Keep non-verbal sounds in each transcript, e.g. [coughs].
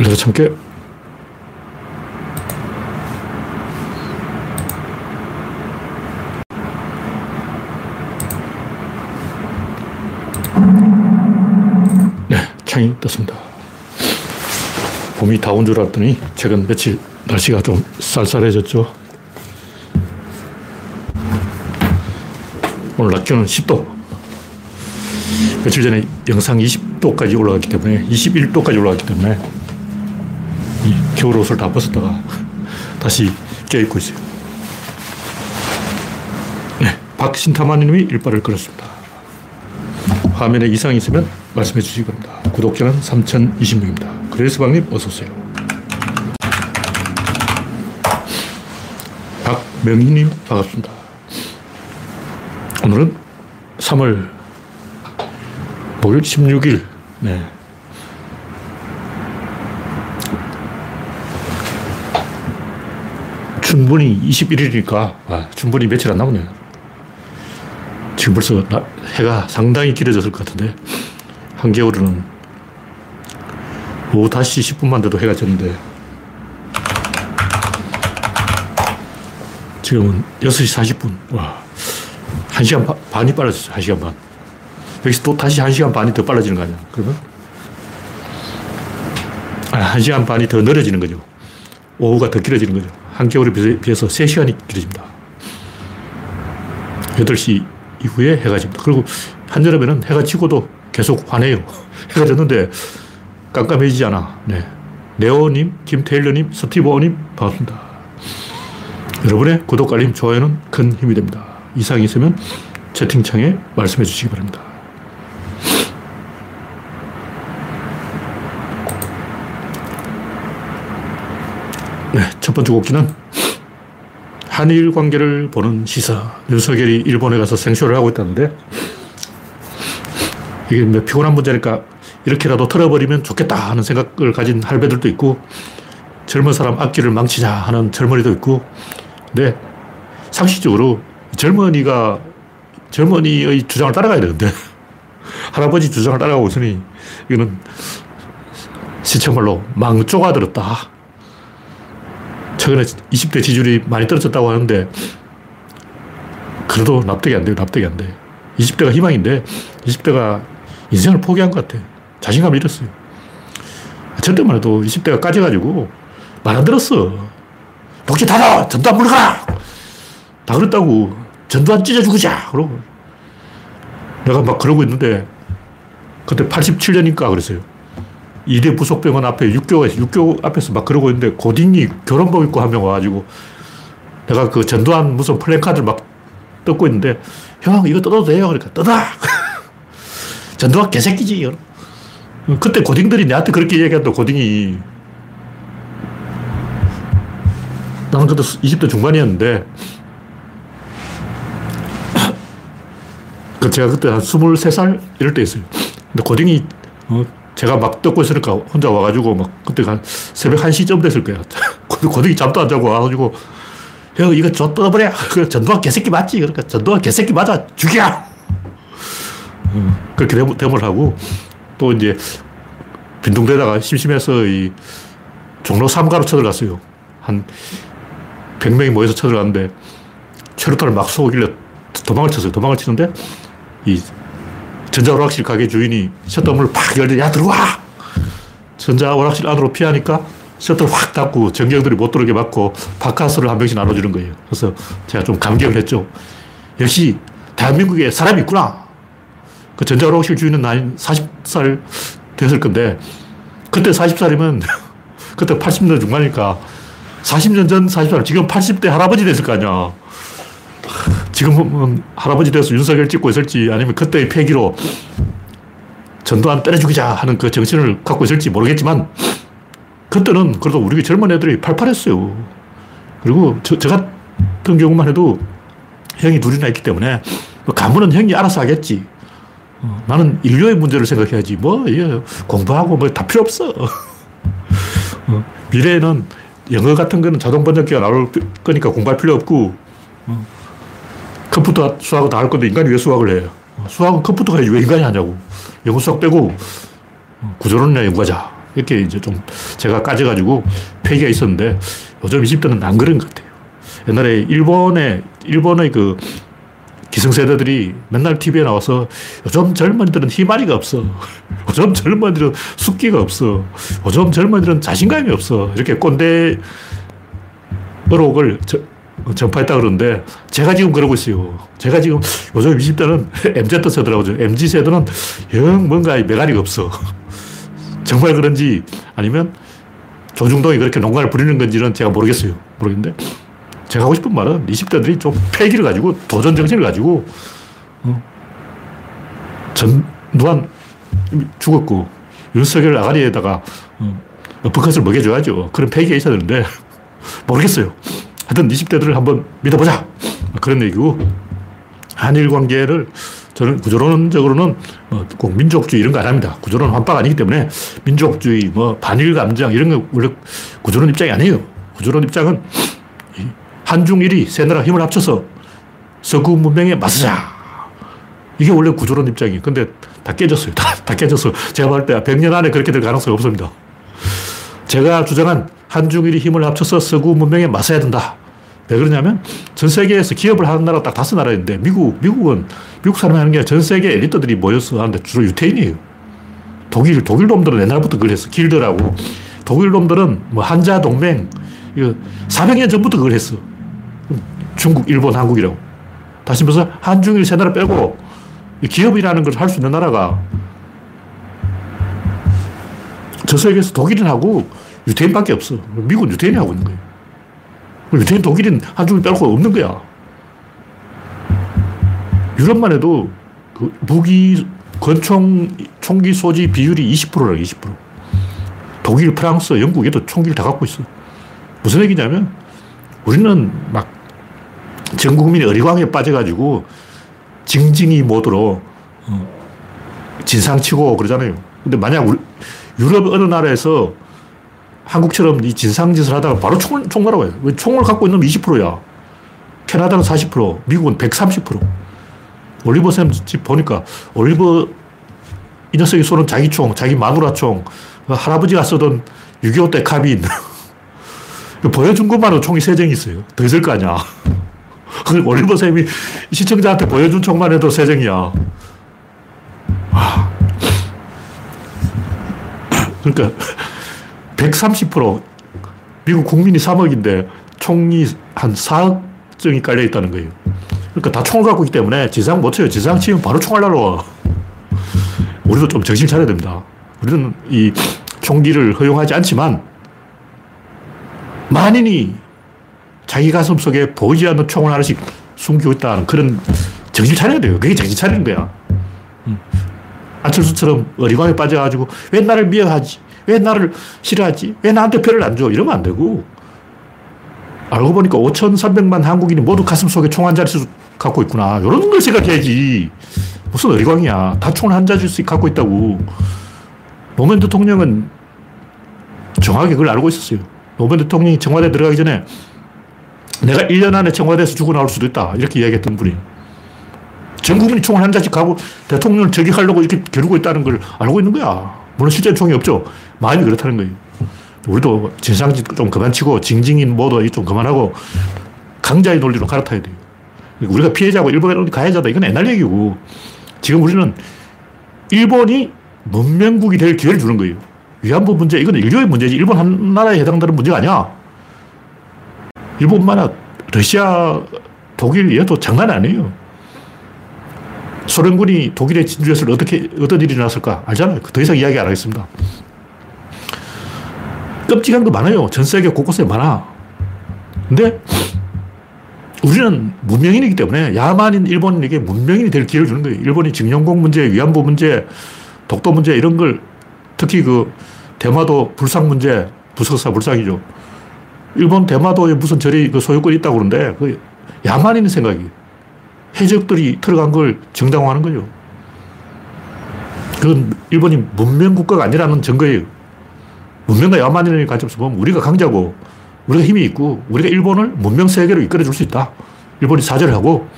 그래서 참깨. 네, 창이 떴습니다. 봄이 다 온 줄 알았더니 최근 며칠 날씨가 좀 쌀쌀해졌죠. 오늘 낮 기온은 10도. 며칠 전에 영상 20도까지 올라갔기 때문에, 21도까지 올라갔기 때문에, 이 겨울 옷을 다 벗었다가 다시 껴입고 있어요. 네, 박신타마님이 일발을 걸었습니다. 화면에 이상이 있으면 말씀해 주시기 바랍니다. 구독자는 3020명입니다. 그레스방님 어서오세요. 박명희님 반갑습니다. 오늘은 3월 목요일 16일. 네. 충분히 21일이니까 아, 충분히 며칠 안 남았네요. 지금 벌써 나, 해가 상당히 길어졌을 것 같은데 한겨울은 오후 5시 10분만 돼도 해가 졌는데 지금은 6시 40분. 와. 1시간 반이 빨라졌어요. 1시간 반. 여기서 또 다시 1시간 반이 더 빨라지는 거 아니야. 그러면? 아, 1시간 반이 더 느려지는 거죠. 오후가 더 길어지는 거죠. 한겨울에 비해서 3시간이 길어집니다. 8시 이후에 해가 집니다. 그리고 한여름에는 해가 지고도 계속 환해요. [laughs] 해가 졌는데 깜깜해지지 않아. 네. 네오님, 김테일러님, 스티브님 반갑습니다. 여러분의 구독, 알림, 좋아요는 큰 힘이 됩니다. 이상이 있으면 채팅창에 말씀해 주시기 바랍니다. 네, 첫 번째 곡기는 한일 관계를 보는 시사. 윤석열이 일본에 가서 생쇼를 하고 있다는데 이게 뭐 피곤한 문제니까 이렇게라도 털어버리면 좋겠다 하는 생각을 가진 할배들도 있고 젊은 사람 앞길을 망치자 하는 젊은이도 있고 근데 상식적으로 젊은이가 젊은이의 주장을 따라가야 되는데 [laughs] 할아버지 주장을 따라가고 있으니 이거는 시청말로 망조가 들었다. 최근에 20대 지지율이 많이 떨어졌다고 하는데 그래도 납득이 안 돼요. 납득이 안 돼. 20대가 희망인데 20대가 인생을 포기한 것 같아. 자신감을 잃었어요. 저 때만 해도 20대가 까져가지고 말 안 들었어. 독재 닫아! 전두환 물러가라! 다 그랬다고. 전두환 찢어 죽이자! 그러고. 내가 막 그러고 있는데, 그때 87년인가 그랬어요. 이대 부속병원 앞에 육교가 있어. 육교 앞에서 막 그러고 있는데, 고딩이 결혼복 입고 한 명 와가지고, 내가 그 전두환 무슨 플랜카드를 막 뜯고 있는데, 형, 이거 뜯어도 돼요? 그러니까, 뜯어! [laughs] 전두환 개새끼지. 그때 고딩들이 내한테 그렇게 얘기했던 고딩이 나는 그때 20대 중반이었는데, 그 제가 그때 한 23살 이럴 때였어요. 근데 고딩이, 어, 제가 막 뜯고 있으니까 혼자 와가지고 막 그때 한 새벽 1시쯤 됐을 거야. [laughs] 고딩이 잠도 안 자고 와가지고, 형, 이거 저 뜯어버려. 그 전두환 개새끼 맞지? 그러니까 전두환 개새끼 맞아. 죽여! 그렇게 대모를 하고, 또 이제 빈둥대다가 심심해서 이 종로 3가로 쳐들어갔어요. 한 100명이 모여서 쳐들어갔는데 최루탄을 막 쏘길래 도망을 쳤어요. 도망을 치는데 이 전자오락실 가게 주인이 셔터문을 팍 열더니 야 들어와! 전자오락실 안으로 피하니까 셔터를 확 닫고 전경들이 못 들어오게 막고 바카스를 한 병씩 나눠주는 거예요. 그래서 제가 좀 감격을 했죠. 역시 대한민국에 사람이 있구나. 그 전자오락실 주인은 나이 40살 됐을 건데 그때 40살이면 [laughs] 그때 80년 중반이니까 40년 전 40살, 지금 80대 할아버지 됐을 거 아니야. 지금은 할아버지 돼서 윤석열 찍고 있을지 아니면 그때의 패기로 전두환 때려 죽이자 하는 그 정신을 갖고 있을지 모르겠지만 그때는 그래도 우리 젊은 애들이 팔팔했어요. 그리고 저, 저 같은 경우만 해도 형이 둘이나 있기 때문에 뭐 가문은 형이 알아서 하겠지. 어, 나는 인류의 문제를 생각해야지. 뭐, 공부하고 뭐 다 필요 없어. [laughs] 어, 미래에는 영어 같은 거는 자동 번역기가 나올 거니까 공부할 필요 없고, 어, 컴퓨터 수학은 다 할 건데 인간이 왜 수학을 해? 수학은 컴퓨터가 해야지 왜 인간이 하냐고. 영어 수학 빼고 구조론이나 연구하자. 이렇게 이제 좀 제가 까져가지고 폐기가 있었는데 요즘 20대는 안 그런 것 같아요. 옛날에 일본의, 일본의 그 기성세대들이 맨날 TV에 나와서 요즘 젊은이들은 희마리가 없어. [laughs] 요즘 젊은이들은 숙기가 없어. 요즘 젊은이들은 자신감이 없어. 이렇게 꼰대 의혹을 전파했다 그러는데 제가 지금 그러고 있어요. 제가 지금 요즘 20대는 [laughs] MZ 세대라고 하죠. MZ 세대는 영 뭔가 메가리가 없어. [laughs] 정말 그런지 아니면 조중동이 그렇게 농간을 부리는 건지는 제가 모르겠어요. 모르겠는데 제가 하고 싶은 말은 20대들이 좀 패기를 가지고 도전 정신을 가지고 어, 전두환 죽었고 윤석열 아가리에다가 어, 버컷을 먹여줘야죠. 그런 패기가 있어야 되는데 [laughs] 모르겠어요. 하여튼 20대들을 한번 믿어보자. 그런 얘기고 한일 관계를 저는 구조론적으로는 어, 꼭 민족주의 이런 거 안 합니다. 구조론 환박 아니기 때문에 민족주의, 뭐 반일 감정 이런 거 원래 구조론 입장이 아니에요. 구조론 입장은 한중일이 새나라 힘을 합쳐서 서구 문명에 맞서자. 이게 원래 구조론 입장이에요. 근데 다 깨졌어요. 다, 다 깨졌어. 제가 볼 때 100년 안에 그렇게 될 가능성이 없습니다. 제가 주장한 한중일이 힘을 합쳐서 서구 문명에 맞서야 된다. 왜 그러냐면 전 세계에서 기업을 하는 나라 딱 다섯 나라 인데 미국, 미국은 미국 사람이 하는 게 전 세계 엘리트들이 모여서 하는데 주로 유태인이에요. 독일, 독일 놈들은 옛날부터 그랬어. 길드라고. 독일 놈들은 뭐 한자 동맹, 이거 400년 전부터 그걸 했어. 중국, 일본, 한국이라고. 다시 말해서 한중일 세 나라 빼고 기업이라는 걸 할 수 있는 나라가 저 세계에서 독일인 하고 유태인밖에 없어. 미국은 유태인이 하고 있는 거예요. 유태인, 독일인 한중일 빼고 없는 거야. 유럽만 해도 그 무기, 권총, 총기 소지 비율이 20%라, 20%. 독일, 프랑스, 영국에도 총기를 다 갖고 있어. 무슨 얘기냐면 우리는 막 전 국민이 어리광에 빠져가지고 징징이 모드로 어, 진상치고 그러잖아요. 근데 만약 우리, 유럽 어느 나라에서 한국처럼 이 진상짓을 하다가 바로 총 나라고 해요. 왜 총을 갖고 있는 놈 20%야. 캐나다는 40%, 미국은 130%. 올리버 샘집 보니까 올리버 이 녀석이 쏘는 자기 총, 자기 마누라 총, 그 할아버지가 쓰던 6.25 때 카빈. [laughs] 보여준 것만으로 총이 3정이 있어요. 더 있을 거 아니야. [laughs] 그 올리버 쌤이 시청자한테 보여준 척만 해도 세정이야. 그러니까 130% 미국 국민이 3억인데 총이 한 4억 정이 깔려 있다는 거예요. 그러니까 다 총을 갖고 있기 때문에 지상 못 쳐요. 지상 치면 바로 총알 날아와. 우리도 좀 정신 차려야 됩니다. 우리는 이 총기를 허용하지 않지만 만인이 자기 가슴 속에 보이지 않는 총을 하나씩 숨기고 있다는 그런 정신 차려야 돼요. 그게 정신 차리는 거야. 음. 안철수처럼 어리광에 빠져가지고 왜 나를 미워하지? 왜 나를 싫어하지? 왜 나한테 표를 안 줘? 이러면 안 되고. 알고 보니까 5,300만 한국인이 모두 가슴 속에 총 한 자릿수 갖고 있구나. 이런 걸 생각해야지. 무슨 어리광이야. 다 총을 한 자릿수 갖고 있다고. 노무현 대통령은 정확하게 그걸 알고 있었어요. 노무현 대통령이 청와대 들어가기 전에 내가 1년 안에 청와대에서 죽어 나올 수도 있다. 이렇게 이야기했던 분이. 전 국민이 총을 한 잔씩 가고 대통령을 저격하려고 이렇게 겨루고 있다는 걸 알고 있는 거야. 물론 실제 총이 없죠. 마음이 그렇다는 거예요. 우리도 진상짓 좀 그만 치고 징징인 모드 좀 그만하고 강자의 논리로 갈아타야 돼요. 우리가 피해자고 일본이 가해자다. 이건 옛날 얘기고 지금 우리는 일본이 문명국이 될 기회를 주는 거예요. 위안부 문제, 이건 인류의 문제지. 일본 한 나라에 해당되는 문제가 아니야. 일본만 아 러시아, 독일 얘도 장난 아니에요. 소련군이 독일에 진주했을 어떻게, 어떤 일이 났을까? 알잖아요. 더 이상 이야기 안 하겠습니다. 끔찍한 거 많아요. 전 세계 곳곳에 많아. 근데 우리는 문명인이기 때문에 야만인 일본인에게 문명인이 될 기회를 주는 거예요. 일본이 징용공 문제, 위안부 문제, 독도 문제 이런 걸 특히 그 대마도 불상 문제, 부석사 불상이죠. 일본 대마도에 무슨 절이 그 소유권이 있다고 그러는데 그 야만인 생각이 해적들이 들어간 걸 정당화하는 거죠. 그건 일본이 문명 국가가 아니라는 증거예요. 문명과 야만인의 관점에서 보면 우리가 강자고 우리가 힘이 있고 우리가 일본을 문명 세계로 이끌어 줄 수 있다. 일본이 사죄를 하고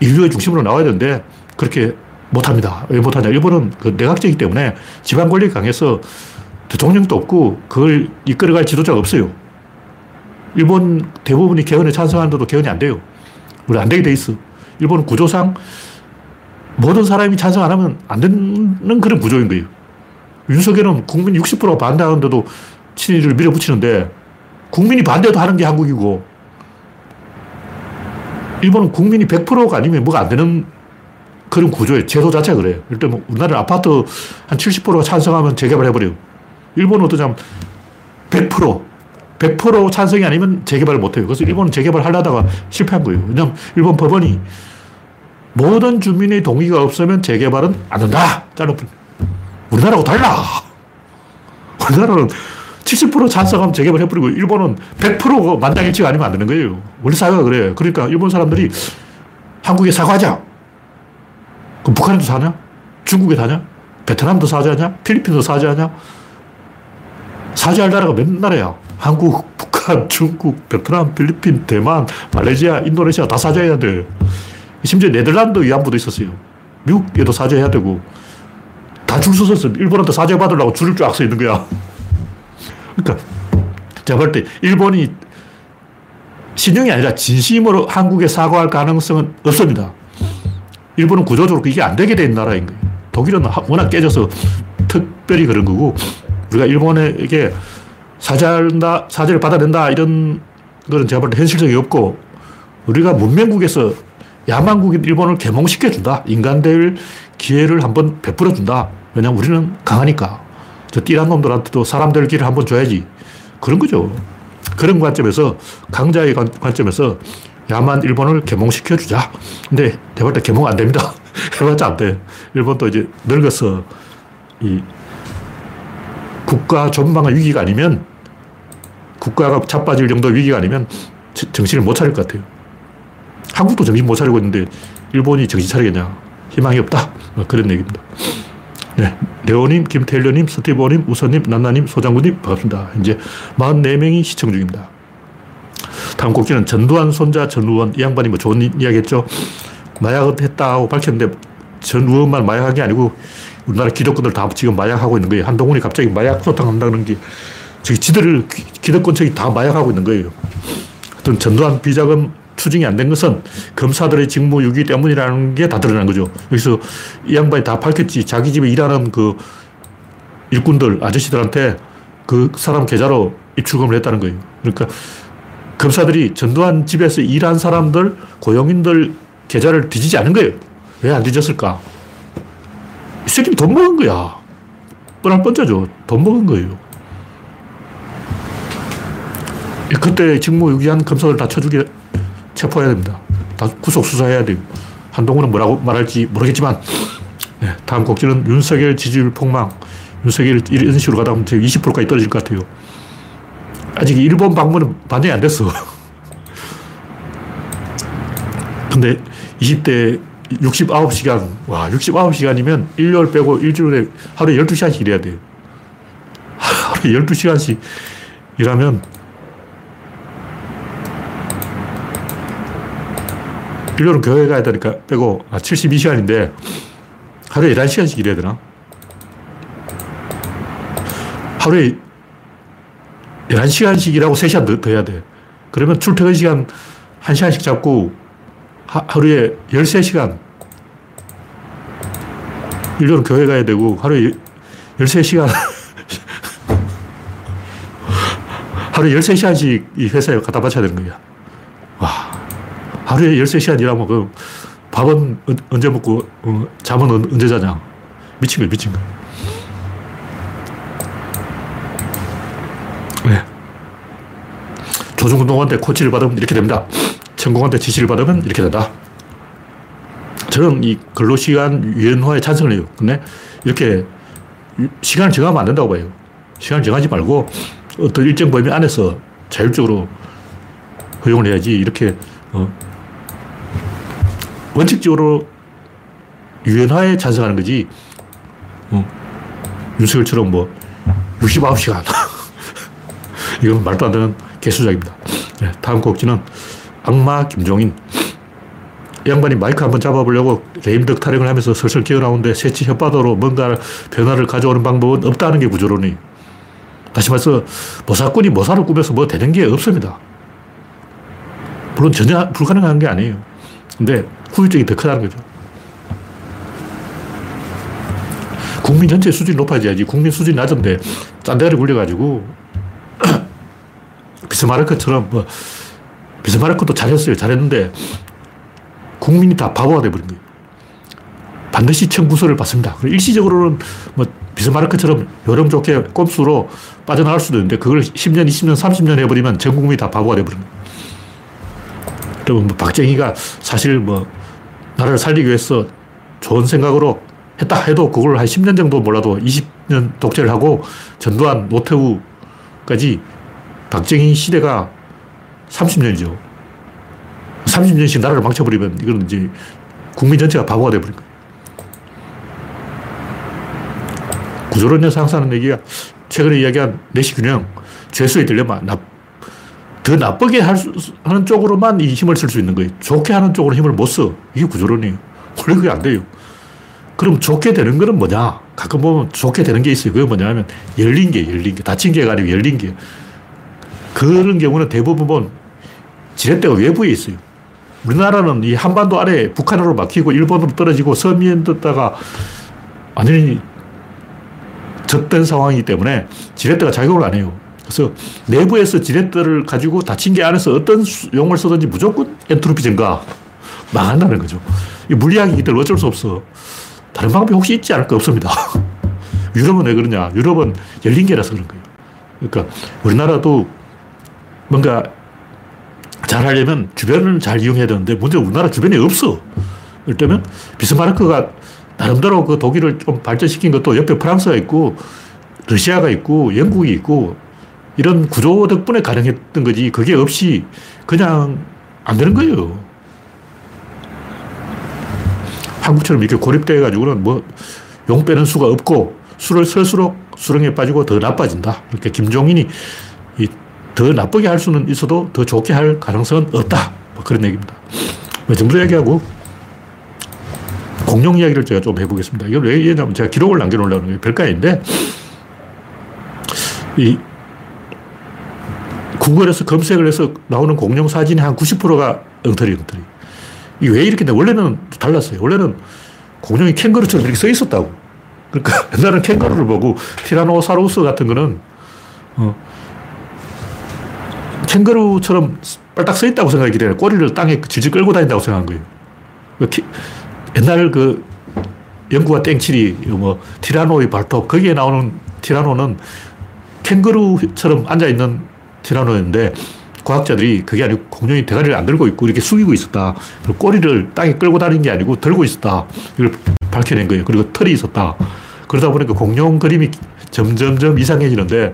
인류의 중심으로 나와야 되는데 그렇게 못합니다. 왜 못하냐. 일본은 그 내각제이기 때문에 지방 권력이 강해서 대통령도 없고 그걸 이끌어갈 지도자가 없어요. 일본 대부분이 개헌에 찬성하는데도 개헌이 안 돼요. 우리 안 되게 돼 있어. 일본은 구조상 모든 사람이 찬성 안 하면 안 되는 그런 구조인 거예요. 윤석열은 국민 60%가 반대하는데도 친일을 밀어붙이는데 국민이 반대도 하는 게 한국이고 일본은 국민이 100%가 아니면 뭐가 안 되는 그런 구조예요. 제도 자체가 그래요. 일단 뭐 우리나라 아파트 한 70%가 찬성하면 재개발 해버려요. 일본은 어떠냐면 100%, 100% 찬성이 아니면 재개발을 못해요. 그래서 일본은 재개발 하려다가 실패한 거예요. 왜냐하면 일본 법원이 모든 주민의 동의가 없으면 재개발은 안 된다. 짜놓고. 우리나라하고 달라. 우리나라는 70% 찬성하면 재개발 해버리고 일본은 100% 만장일치가 아니면 안 되는 거예요. 원래 사회가 그래. 그러니까 일본 사람들이 한국에 사과하자. 그럼 북한에도 사냐? 중국에 사냐? 베트남도 사죄하냐? 필리핀도 사죄하냐? 사죄할 나라가 몇 나라야? 한국, 북한, 중국, 베트남, 필리핀, 대만, 말레이시아, 인도네시아 다 사죄해야 돼. 심지어 네덜란드 위안부도 있었어요. 미국에도 사죄해야 되고. 다 줄 서서 일본한테 사죄 받으려고 줄을 쫙 서 있는 거야. 그러니까 제가 볼 때 일본이 신용이 아니라 진심으로 한국에 사과할 가능성은 없습니다. 일본은 구조적으로 이게 안 되게 된 나라인 거예요. 독일은 워낙 깨져서 특별히 그런 거고 우리가 일본에게 사죄한다, 사죄를 받아낸다 이런 거는 제가 볼 때 현실성이 없고 우리가 문명국에서 야만국인 일본을 개몽시켜준다. 인간 될 기회를 한번 베풀어준다. 왜냐면 우리는 강하니까. 저 띠란 놈들한테도 사람 될 길을 한번 줘야지. 그런 거죠. 그런 관점에서, 강자의 관점에서 야만 일본을 개몽시켜주자. 근데 대발 때 개몽 안 됩니다. [laughs] 해봤자 안 돼. 일본도 이제 늙어서 이 국가 전망의 위기가 아니면 국가가 자빠질 정도 위기가 아니면 정신을 못 차릴 것 같아요. 한국도 정신 못 차리고 있는데 일본이 정신 차리겠냐. 희망이 없다. 뭐 그런 얘기입니다. 네. 레오님, 김태일님, 스티브님, 우선님, 난나님, 소장군님, 반갑습니다. 이제 44명이 시청 중입니다. 다음 곡기는 전두환 손자 전우원. 이 양반이 뭐 좋은 이야기 했죠. 마약을 했다고 밝혔는데 전우원만 마약한 게 아니고 우리나라 기득권들 다 지금 마약하고 있는 거예요. 한동훈이 갑자기 마약 소탕한다는 게 저기 지들 기득권 측이 다 마약하고 있는 거예요. 하여튼 전두환 비자금 추징이 안 된 것은 검사들의 직무유기 때문이라는 게 다 드러난 거죠. 여기서 이 양반이 다 밝혔지. 자기 집에 일하는 그 일꾼들, 아저씨들한테 그 사람 계좌로 입출금을 했다는 거예요. 그러니까 검사들이 전두환 집에서 일한 사람들, 고용인들 계좌를 뒤지지 않은 거예요. 왜 안 뒤졌을까? 이 새끼는 돈 먹은 거야. 뻔할 뻔짜죠. 돈 먹은 거예요. 그때 직무유기한 검사들 다 쳐주게 체포해야 됩니다. 다 구속 수사해야 돼요. 한동훈은 뭐라고 말할지 모르겠지만, 네, 다음 곡지는 윤석열 지지율 폭망. 윤석열 이런 식으로 가다 보면 20%까지 떨어질 것 같아요. 아직 일본 방문은 반영이 안 됐어. [laughs] 근데 20대 69시간, 와, 69시간이면 일요일 빼고 일주일에 하루에 12시간씩 일해야 돼요. [laughs] 하루에 12시간씩 일하면 일요일은 교회 가야 되니까 빼고 아, 72시간인데 하루에 11시간씩 일해야 되나? 하루에 11시간씩 일하고 3시간 더, 더 해야 돼. 그러면 출퇴근 시간 1시간씩 잡고 하, 하루에 13시간 일요일은 교회 가야 되고 하루에 13시간 [laughs] 하루에 13시간씩 이 회사에 갖다 바쳐야 되는 거야. 와. 하루에 13시간 일하면 그 밥은 언제 먹고 어, 잠은 언제 자냐. 미친 거야, 미친 거야. 네. 조중동한테 코치를 받으면 이렇게 됩니다. 천공한테 지시를 받으면 이렇게 된다. 저는 이 근로시간 유연화에 찬성을 해요. 근데 이렇게 시간을 정하면 안 된다고 봐요. 시간을 정하지 말고 어떤 일정 범위 안에서 자율적으로 허용을 해야지 이렇게 어, 원칙적으로 유연화에 찬성하는 거지. 어, 윤석열처럼 뭐 69시간. [laughs] 이건 말도 안 되는 개수작입니다. 네, 다음 곡지는 악마 김종인. 이 양반이 마이크 한번 잡아보려고 레임덕 타령을 하면서 슬슬 기어나오는데 새치 혓바닥으로 뭔가 변화를 가져오는 방법은 없다는 게 구조론이. 다시 말해서 모사꾼이 모사를 꾸며서 뭐 되는 게 없습니다. 물론 전혀 불가능한 게 아니에요. 근데 후유증이 더 크다는 거죠. 국민 전체 수준이 높아져야지. 국민 수준이 낮은데 짠대가리 굴려가지고 [clears throat] 비스마르크처럼 뭐 비스마르크도 잘했어요. 잘했는데 국민이 다 바보가 돼버린 거예요. 반드시 청구서를 받습니다. 일시적으로는 뭐 비스마르크처럼 여름 좋게 꼼수로 빠져나갈 수도 있는데 그걸 10년, 20년, 30년 해버리면 전 국민이 다 바보가 거예 요. 여러분, 뭐 박정희가 사실 뭐 나라를 살리기 위해서 좋은 생각으로 했다 해도 그걸 한 10년 정도 몰라도 20년 독재를 하고 전두환, 노태우까지 박정희 시대가 30년이죠. 30년씩 나라를 망쳐버리면 이건 이제 국민 전체가 바보가 돼버린 거예요. 구조론에서 항상 하는 얘기가 최근에 이야기한 내시균형, 죄수의 딜레마, 나, 더 나쁘게 할 수, 하는 쪽으로만 이 힘을 쓸 수 있는 거예요. 좋게 하는 쪽으로 힘을 못 써. 이게 구조론이에요. 원래 그게 안 돼요. 그럼 좋게 되는 거는 뭐냐? 가끔 보면 좋게 되는 게 있어요. 그게 뭐냐면 열린 게, 열린 게. 닫힌 게가 아니고 열린 게. 그런 경우는 대부분 보면 지렛대가 외부에 있어요. 우리나라는 이 한반도 아래 북한으로 막히고 일본으로 떨어지고 서미엔 듣다가 완전히 젖된 상황이기 때문에 지렛대가 작용을 안 해요. 그래서 내부에서 지렛대를 가지고 닫힌 게 안에서 어떤 용을 쓰든지 무조건 엔트로피 증가. 망한다는 거죠. 이 물리학이기 때문에 어쩔 수 없어. 다른 방법이 혹시 있지 않을까? 없습니다. [laughs] 유럽은 왜 그러냐? 유럽은 열린 게라서 그런 거예요. 그러니까 우리나라도 뭔가 잘 하려면 주변을 잘 이용해야 되는데 문제는 우리나라 주변에 없어. 이를테면 비스마르크가 나름대로 그 독일을 좀 발전시킨 것도 옆에 프랑스가 있고 러시아가 있고 영국이 있고 이런 구조 덕분에 가능했던 거지 그게 없이 그냥 안 되는 거예요. 한국처럼 이렇게 고립돼 가지고는 뭐 용 빼는 수가 없고 술을 쓸수록 수렁에 빠지고 더 나빠진다. 이렇게 김종인이 더 나쁘게 할 수는 있어도 더 좋게 할 가능성은 없다. 뭐 그런 얘기입니다. 뭐 정부 얘기하고 공룡 이야기를 제가 좀 해보겠습니다. 이걸 왜 얘기하냐면 제가 기록을 남겨놓으려는 게 아닌데 이 구글에서 검색을 해서 나오는 공룡 사진의 한 90%가 엉터리, 엉터리. 이게 왜 이렇게 돼? 원래는 달랐어요. 원래는 공룡이 캥거루처럼 이렇게 써 있었다고. 그러니까 [laughs] 옛날에는 캥거루를 보고 티라노사우루스 같은 거는 어, 캥거루처럼 빨딱 서 있다고 생각하기 때문에 꼬리를 땅에 질질 끌고 다닌다고 생각한 거예요. 그 옛날 그 영구와 땡칠이 뭐 티라노의 발톱 거기에 나오는 티라노는 캥거루처럼 앉아 있는 티라노였는데 과학자들이 그게 아니고 공룡이 대가리를 안 들고 있고 이렇게 숙이고 있었다. 그리고 꼬리를 땅에 끌고 다니는 게 아니고 들고 있었다. 이걸 밝혀낸 거예요. 그리고 털이 있었다. 그러다 보니까 공룡 그림이 점점점 이상해지는데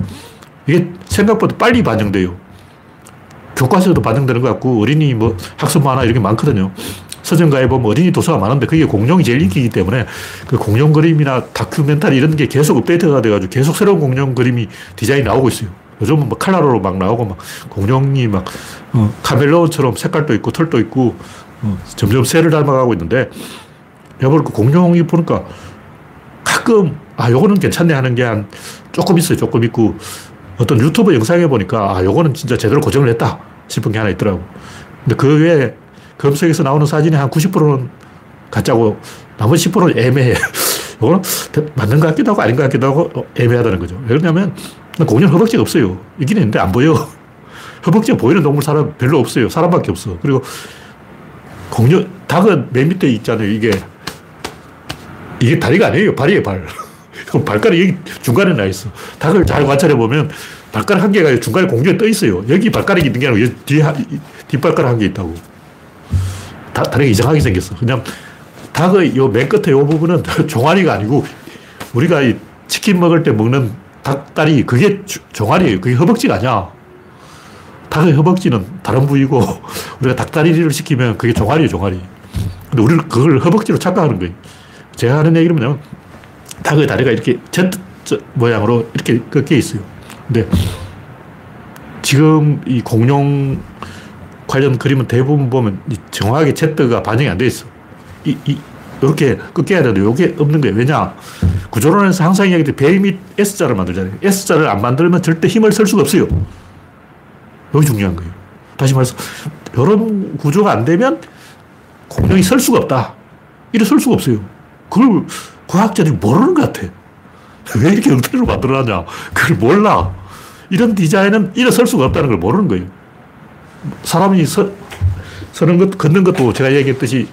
이게 생각보다 빨리 반영돼요. 교과서에도 반영되는 것 같고 어린이 뭐 학습 만화 이렇게 많거든요. 서점가에 보면 어린이 도서가 많은데 그게 공룡이 제일 인기이기 때문에 그 공룡 그림이나 다큐멘터리 이런 게 계속 업데이트가 돼가지고 계속 새로운 공룡 그림이 디자인이 나오고 있어요. 요즘은 뭐 칼라로로 막 나오고 막 공룡이 막 어, 카멜로처럼 색깔도 있고 털도 있고 어, 점점 새를 닮아가고 있는데 여보 그 공룡이 보니까 가끔 아 요거는 괜찮네 하는 게 한 조금 있어요. 조금 있고 어떤 유튜브 영상에 보니까 아 요거는 진짜 제대로 고정을 했다 싶은 게 하나 있더라고. 근데 그 외에 검색에서 나오는 사진의 한 90%는 가짜고 나머지 10%는 애매해. [laughs] 이거는 맞는 것 같기도 하고 아닌 것 같기도 하고 애매하다는 거죠. 왜냐면 공룡 허벅지가 없어요. 있긴 있는데 안 보여. [laughs] 허벅지가 보이는 동물 사람 별로 없어요. 사람밖에 없어. 그리고 공룡, 닭은 맨 밑에 있잖아요. 이게, 이게 다리가 아니에요. 발이에요, 발. [laughs] 발가락이 여기 중간에 나 있어. 닭을 잘 관찰해 보면 발가락 한 개가 중간에 공중에 떠 있어요. 여기 발가락이 있는 게 아니고 뒤에, 뒷발가락 한 개 있다고. 다, 다리가 이상하게 생겼어. 그냥 닭의 요 맨 끝에 요 부분은 [laughs] 종아리가 아니고 우리가 이 치킨 먹을 때 먹는 닭다리 그게 종아리예요. 그게 허벅지가 아니야. 닭의 허벅지는 다른 부위고 [laughs] 우리가 닭다리를 시키면 그게 종아리예요, 종아리. 근데 우리는 그걸 허벅지로 착각하는 거예요. 제가 하는 얘기는 뭐냐면 닭의 다리가 이렇게 Z 모양으로 이렇게 꺾여 있어요. 근데 지금 이 공룡 관련 그림은 대부분 보면 정확하게 Z가 반영이 안 돼 있어. 이, 이, 이렇게 꺾여야 되는데 이게 없는 거예요. 왜냐? 구조론에서 항상 이야기했듯 배밑 S자를 만들잖아요. S자를 안 만들면 절대 힘을 쓸 수가 없어요. 여기 중요한 거예요. 다시 말해서, 이런 구조가 안 되면 공룡이 설 수가 없다. 이래 설 수가 없어요. 그걸 과학자들이 모르는 것 같아. [laughs] 왜 이렇게 엉터리로 만들어놨냐. 그걸 몰라. 이런 디자인은 이래 설 수가 없다는 걸 모르는 거예요. 사람이 서, 서는 것, 걷는 것도 제가 얘기했듯이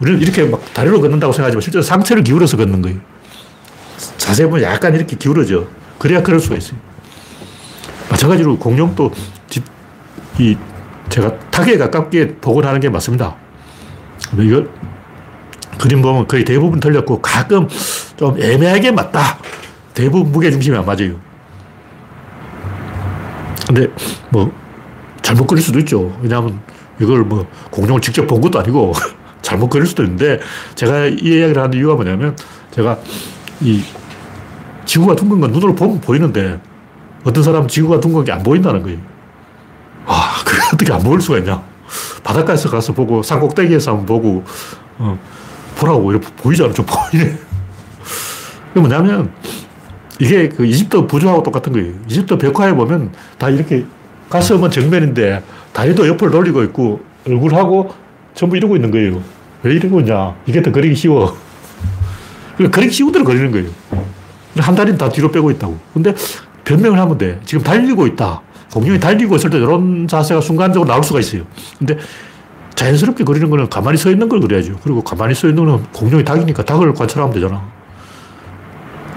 우리는 이렇게 막 다리로 걷는다고 생각하지만 실제로 상체를 기울여서 걷는 거예요. 자세히 보면 약간 이렇게 기울어져. 그래야 그럴 수가 있어요. 마찬가지로 공룡도 집, 이, 제가 타기에 가깝게 복원하는 게 맞습니다. 이거 그림 보면 거의 대부분 틀렸고 가끔 좀 애매하게 맞다. 대부분 무게중심이 안 맞아요. 근데 뭐 잘못 그릴 수도 있죠. 왜냐하면 이걸 뭐 공룡을 직접 본 것도 아니고 [laughs] 잘못 그릴 수도 있는데 제가 이 이야기를 하는 이유가 뭐냐면 제가 이 지구가 둥근 건 눈으로 보면 보이는데 어떤 사람은 지구가 둥근 게 안 보인다는 거예요. 와, 그게 어떻게 안 보일 수가 있냐. 바닷가에서 가서 보고 산 꼭대기에서 한번 보고 어, 보라고 이렇게 보이잖아. 좀 보이네. [laughs] 그게 뭐냐면 이게 그 이집트 부조하고 똑같은 거예요. 이집트 벽화에 보면 다 이렇게 가슴은 정면인데 다리도 옆을 돌리고 있고 얼굴하고 전부 이러고 있는 거예요. 왜 이러고 있냐. 이게 더 그리기 쉬워. 그러니까 그리기 쉬운 대로 그리는 거예요. 한 다리는 다 뒤로 빼고 있다고. 근데 변명을 하면 돼. 지금 달리고 있다. 공룡이 달리고 있을 때 이런 자세가 순간적으로 나올 수가 있어요. 근데 자연스럽게 그리는 거는 가만히 서 있는 걸 그려야죠. 그리고 가만히 서 있는 거는 공룡이 닭이니까 닭을 관찰하면 되잖아.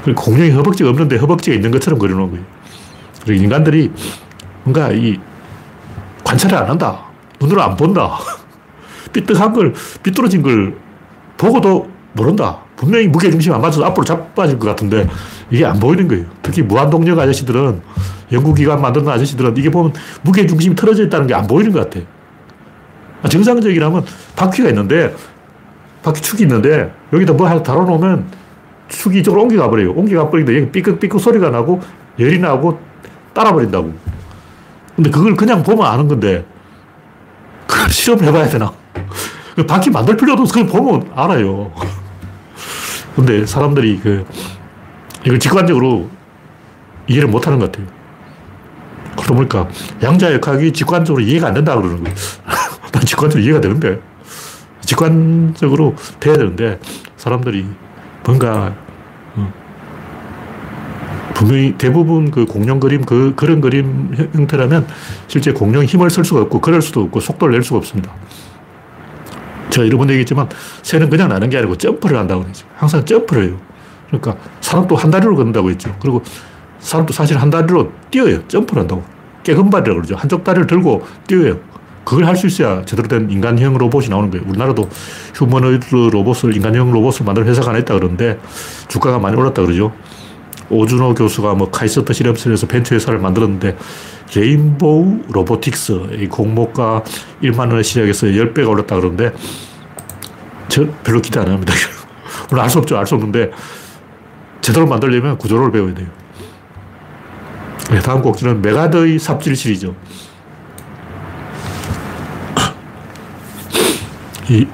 그리고 공룡이 허벅지가 없는데 허벅지가 있는 것처럼 그려놓은 거예요. 그리고 인간들이 뭔가 이 관찰을 안 한다. 눈으로 안 본다. [laughs] 삐뚤한 걸, 삐뚤어진 걸 보고도 모른다. 분명히 무게중심 안 맞아서 앞으로 자빠질 것 같은데 이게 안 보이는 거예요. 특히 무한동력 아저씨들은 연구기관 만드는 아저씨들은 이게 보면 무게중심이 틀어져 있다는 게 안 보이는 것 같아. 정상적이라면 바퀴가 있는데 바퀴 축이 있는데 여기다 뭐 하나 달아놓으면 축이 이쪽으로 옮겨가 버려요. 옮겨가 버리는데 여기 삐걱삐걱 소리가 나고 열이 나고 따라버린다고. 근데 그걸 그냥 보면 아는 건데 그걸 실험을 해봐야 되나? 바퀴 만들 필요도 없어. 그냥 보면 알아요. 근데 사람들이 그, 이걸 직관적으로 이해를 못 하는 것 같아요. 그러다 보니까 양자 역학이 직관적으로 이해가 안 된다 그러는 거예요. [laughs] 난 직관적으로 이해가 되는데. 직관적으로 돼야 되는데, 사람들이 뭔가, 어, 분명히 대부분 그 공룡 그림, 그, 그런 그림 형태라면 실제 공룡이 힘을 쓸 수가 없고, 그럴 수도 없고, 속도를 낼 수가 없습니다. 제가 여러 번 얘기했지만 새는 그냥 나는 게 아니고 점프를 한다고 했죠. 항상 점프를 해요. 그러니까 사람도 한 다리로 걷는다고 했죠. 그리고 사람도 사실 한 다리로 뛰어요. 점프를 한다고. 깨금발이라고 그러죠. 한쪽 다리를 들고 뛰어요. 그걸 할 수 있어야 제대로 된 인간형 로봇이 나오는 거예요. 우리나라도 휴머노이드 로봇을, 인간형 로봇을 만들 회사가 하나 있다 그러는데 주가가 많이 올랐다 그러죠. 오준호 교수가 뭐 카이스트 실험실에서 벤처 회사를 만들었는데 레인보우 로보틱스 이 공모가 1만 원에 시작해서 10배가 올랐다 그러는데 저 별로 기대 안 합니다. [laughs] 물론 알 수 없죠. 알 수 없는데 제대로 만들려면 구조를 배워야 돼요. 네, 다음 곡지는 메가더의 삽질 시리즈. 이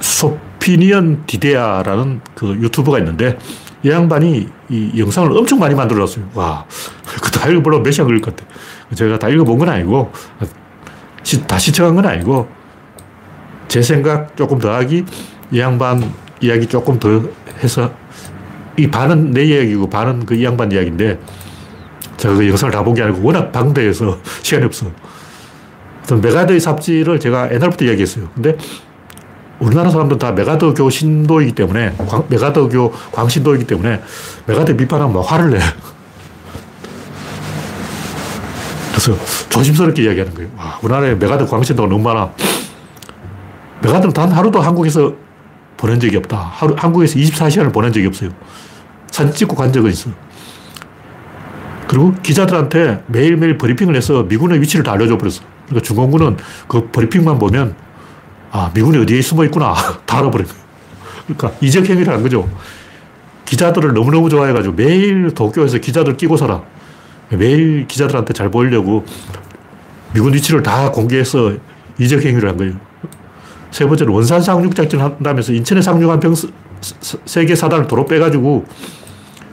소피니언 디데아라는 그 유튜버가 있는데 이 양반이 이 영상을 엄청 많이 만들어놨어요. 와, [laughs] 그다 읽어보려면 몇 시간 걸릴 것 같아. 제가 다 읽어본 건 아니고, 다 시청한 건 아니고, 제 생각 조금 더 하기, 이 양반 이야기 조금 더 해서, 이 반은 내 이야기고 반은 그 이 양반 이야기인데, 제가 그 영상을 다본게 아니고 워낙 방대해서 [laughs] 시간이 없어. 메가더의 삽질을 제가 옛날부터 이야기했어요. 근데 우리나라 사람들은 다 메가더교 신도이기 때문에, 광, 메가더교 광신도이기 때문에, 메가더 비판하면 막 화를 내. 그래서 조심스럽게 이야기하는 거예요. 와, 우리나라에 메가더 광신도가 너무 많아. 메가더는 단 하루도 한국에서 보낸 적이 없다. 하루, 한국에서 24시간을 보낸 적이 없어요. 사진 찍고 간 적은 있어. 그리고 기자들한테 매일매일 브리핑을 해서 미군의 위치를 다 알려줘 버렸어. 그러니까 중공군은 그 브리핑만 보면 아, 미군이 어디에 숨어 있구나. [laughs] 다 알아버린 거예요. 그러니까 이적행위를 한 거죠. 기자들을 너무너무 좋아해가지고 매일 도쿄에서 기자들 끼고 살아. 매일 기자들한테 잘 보이려고 미군 위치를 다 공개해서 이적행위를 한 거예요. 세 번째는 원산 상륙 작전 한다면서 인천에 상륙한 병, 세계 사단을 도로 빼가지고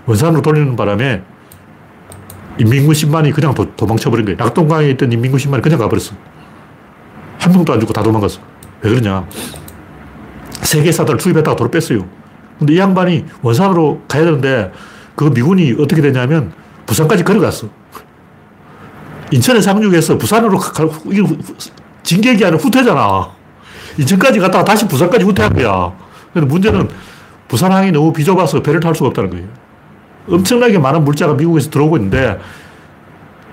원산으로 돌리는 바람에 인민군 10만이 그냥 도, 도망쳐버린 거예요. 낙동강에 있던 인민군 10만이 그냥 가버렸어. 한 명도 안 죽고 다 도망갔어. 왜 그러냐. 세계 사단을 투입했다가 도로 뺐어요. 근데 이 양반이 원산으로 가야 되는데 그 미군이 어떻게 되냐면 부산까지 걸어갔어. 인천에 상륙해서 부산으로 진격이 아니라 후퇴잖아. 인천까지 갔다가 다시 부산까지 후퇴한 거야. 근데 문제는 부산항이 너무 비좁아서 배를 탈 수가 없다는 거예요. 엄청나게 많은 물자가 미국에서 들어오고 있는데